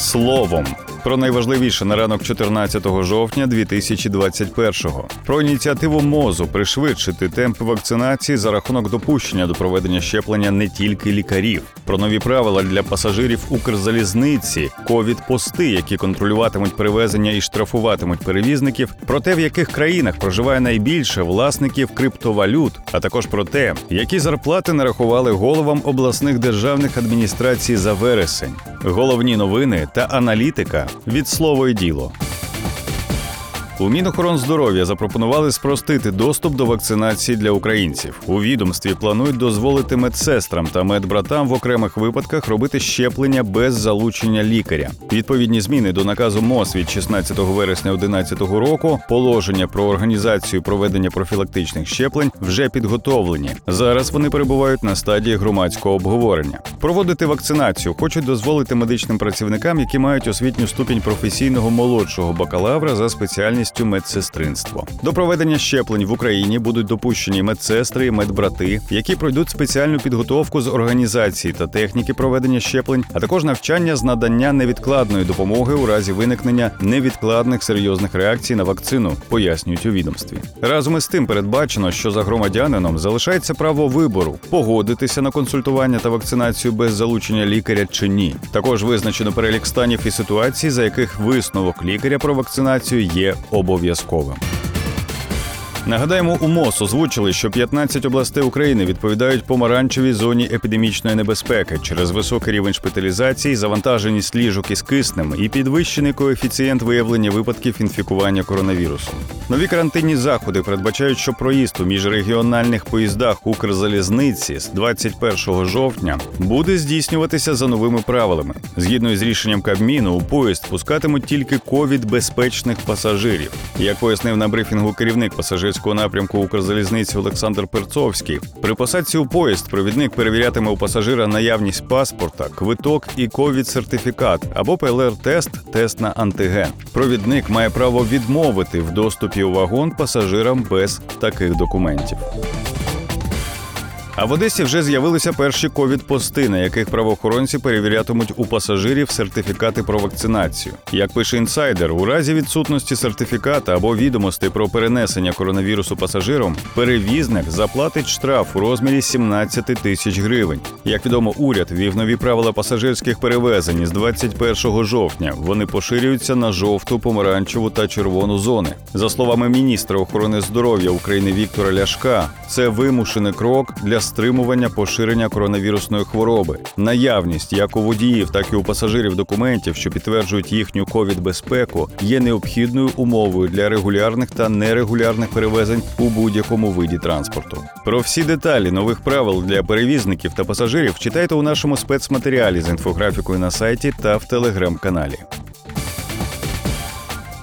словом. Про найважливіше на ранок 14 жовтня 2021-го. Про ініціативу мозу пришвидшити темпи вакцинації за рахунок допущення до проведення щеплення не тільки лікарів, про нові правила для пасажирів Укрзалізниці, ковід-пости, які контролюватимуть перевезення і штрафуватимуть перевізників, про те, в яких країнах проживає найбільше власників криптовалют, а також про те, які зарплати нарахували головам обласних державних адміністрацій за вересень, головні новини та аналітика від слово і діло. У Мінохоронздоров'я запропонували спростити доступ до вакцинації для українців. У відомстві планують дозволити медсестрам та медбратам в окремих випадках робити щеплення без залучення лікаря. Відповідні зміни до наказу МОЗ від 16 вересня 2011 року. Положення про організацію проведення профілактичних щеплень вже підготовлені. Зараз вони перебувають на стадії громадського обговорення. Проводити вакцинацію хочуть дозволити медичним працівникам, які мають освітню ступінь професійного молодшого бакалавра за спеціальністю медсестринство. До проведення щеплень в Україні будуть допущені медсестри і медбрати, які пройдуть спеціальну підготовку з організації та техніки проведення щеплень, а також навчання з надання невідкладної допомоги у разі виникнення невідкладних серйозних реакцій на вакцину, пояснюють у відомстві. Разом із тим передбачено, що за громадянином залишається право вибору погодитися на консультування та вакцинацію без залучення лікаря чи ні. Також визначено перелік станів і ситуацій, за яких висновок лікаря про вакцинацію є обов'язковим. Нагадаємо, у МОЗ озвучили, що 15 областей України відповідають помаранчевій зоні епідемічної небезпеки через високий рівень шпиталізації, завантаженість ліжок із киснем і підвищений коефіцієнт виявлення випадків інфікування коронавірусом. Нові карантинні заходи передбачають, що проїзд у міжрегіональних поїздах Укрзалізниці з 21 жовтня буде здійснюватися за новими правилами. Згідно із рішенням Кабміну, у поїзд пускатимуть тільки ковід-безпечних пасажирів. Як пояснив на брифінгу керівник пасажирського напрямку Укрзалізниці Олександр Перцовський, при посадці у поїзд провідник перевірятиме у пасажира наявність паспорта, квиток і ковід-сертифікат або ПЛР-тест, тест на антиген. Провідник має право відмовити в доступі у вагон пасажирам без таких документів. А в Одесі вже з'явилися перші ковід-пости, на яких правоохоронці перевірятимуть у пасажирів сертифікати про вакцинацію. Як пише інсайдер, у разі відсутності сертифіката або відомостей про перенесення коронавірусу пасажиром, перевізник заплатить штраф у розмірі 17 тисяч гривень. Як відомо, уряд ввів нові правила пасажирських перевезень з 21 жовтня. Вони поширюються на жовту, помаранчеву та червону зони. За словами міністра охорони здоров'я України Віктора Ляшка, це вимушений крок для стримування поширення коронавірусної хвороби. Наявність як у водіїв, так і у пасажирів документів, що підтверджують їхню ковід-безпеку, є необхідною умовою для регулярних та нерегулярних перевезень у будь-якому виді транспорту. Про всі деталі нових правил для перевізників та пасажирів читайте у нашому спецматеріалі з інфографікою на сайті та в телеграм-каналі.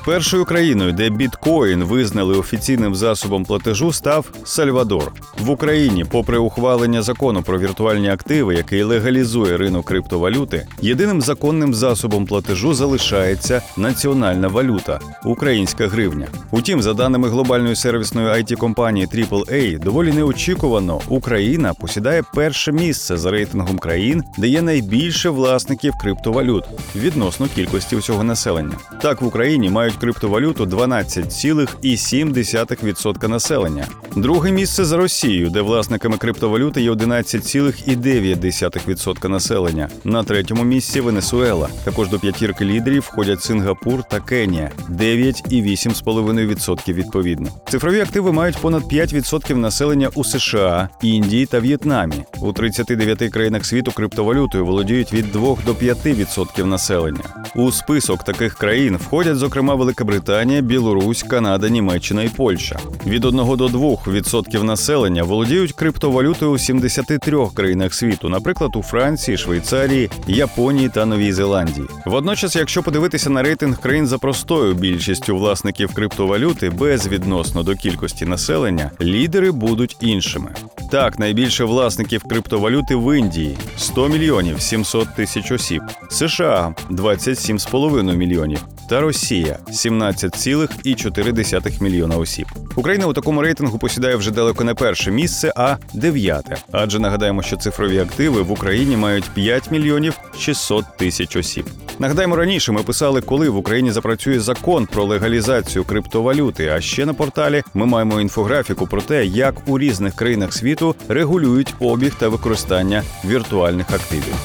Першою країною, де біткоін визнали офіційним засобом платежу, став Сальвадор в Україні. Попри ухвалення закону про віртуальні активи, який легалізує ринок криптовалюти, єдиним законним засобом платежу залишається національна валюта українська гривня. Утім, за даними глобальної сервісної it компанії AAA, доволі неочікувано Україна посідає перше місце за рейтингом країн, де є найбільше власників криптовалют відносно кількості усього населення. Так в Україні мають криптовалюту 12,7% населення. Друге місце за Росією, де власниками криптовалюти є 11,9% населення. На третьому місці Венесуела. Також до п'ятірки лідерів входять Сингапур та Кенія 9,8% відповідно. Цифрові активи мають понад 5% населення у США, Індії та В'єтнамі. У 39 країнах світу криптовалютою володіють від 2 до 5% населення. У список таких країн входять, зокрема, Велика Британія, Білорусь, Канада, Німеччина і Польща. Від 1 до 2% населення володіють криптовалютою у 73 країнах світу, наприклад, у Франції, Швейцарії, Японії та Новій Зеландії. Водночас, якщо подивитися на рейтинг країн за простою більшістю власників криптовалюти безвідносно до кількості населення, лідери будуть іншими. Так, найбільше власників криптовалюти в Індії 100 мільйонів 700 тисяч осіб, США 27,5 мільйонів та Росія 17,4 мільйона осіб. Україна у такому рейтингу посідає вже далеко не перше місце, а дев'яте. Адже нагадаємо, що цифрові активи в Україні мають 5 мільйонів 600 тисяч осіб. Нагадаємо, раніше ми писали, коли в Україні запрацює закон про легалізацію криптовалюти. А ще на порталі ми маємо інфографіку про те, як у різних країнах світу регулюють обіг та використання віртуальних активів.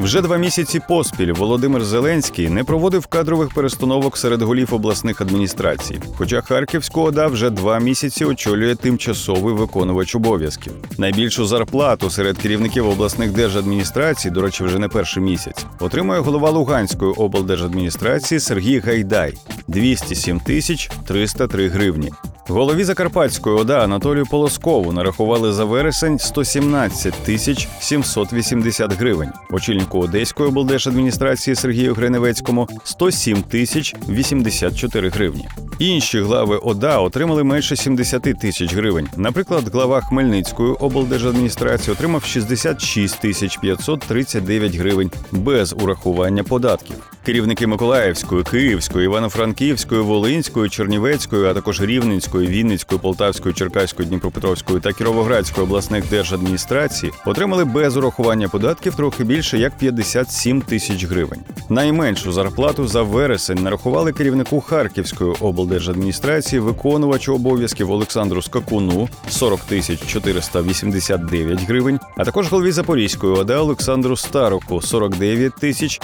Вже два місяці поспіль Володимир Зеленський не проводив кадрових перестановок серед голів обласних адміністрацій. Хоча Харківську ОДА вже два місяці очолює тимчасовий виконувач обов'язків. Найбільшу зарплату серед керівників обласних держадміністрацій, до речі, вже не перший місяць, отримує голова Луганської облдержадміністрації Сергій Гайдай 207 тисяч 303 гривні. Голові Закарпатської ОДА Анатолію Полоскову нарахували за вересень 117 тисяч 780 гривень. Очільнику Одеської облдержадміністрації Сергію Гриневецькому 107 тисяч 84 гривні. Інші глави ОДА отримали менше 70 тисяч гривень. Наприклад, глава Хмельницької облдержадміністрації отримав 66 тисяч 539 гривень без урахування податків. Керівники Миколаївської, Київської, Івано-Франківської, Волинської, Чернівецької, а також Рівненської, Вінницької, Полтавської, Черкаської, Дніпропетровської та Кіровоградської обласних держадміністрацій отримали без урахування податків трохи більше як 57 тисяч гривень. Найменшу зарплату за вересень нарахували керівнику Харківської облдержадміністрації, виконувачу обов'язків Олександру Скакуну 40 тисяч 489 гривень, а також голові Запорізької ОДА Олександру Староку 49 тисяч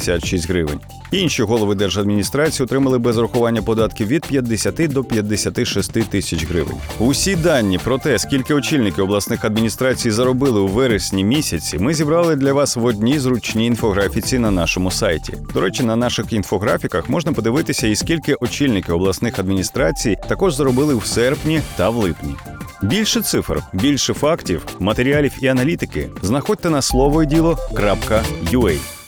886 гривень. Інші голови держадміністрації отримали без урахування податків від 50 до 56 тисяч гривень. Усі дані про те, скільки очільники обласних адміністрацій заробили у вересні місяці, ми зібрали для вас в одній зручній інфографіці на нашому сайті. До речі, на наших інфографіках можна подивитися, і скільки очільники обласних адміністрацій також заробили в серпні та в липні. Більше цифр, більше фактів, матеріалів і аналітики знаходьте на слово діло.ua.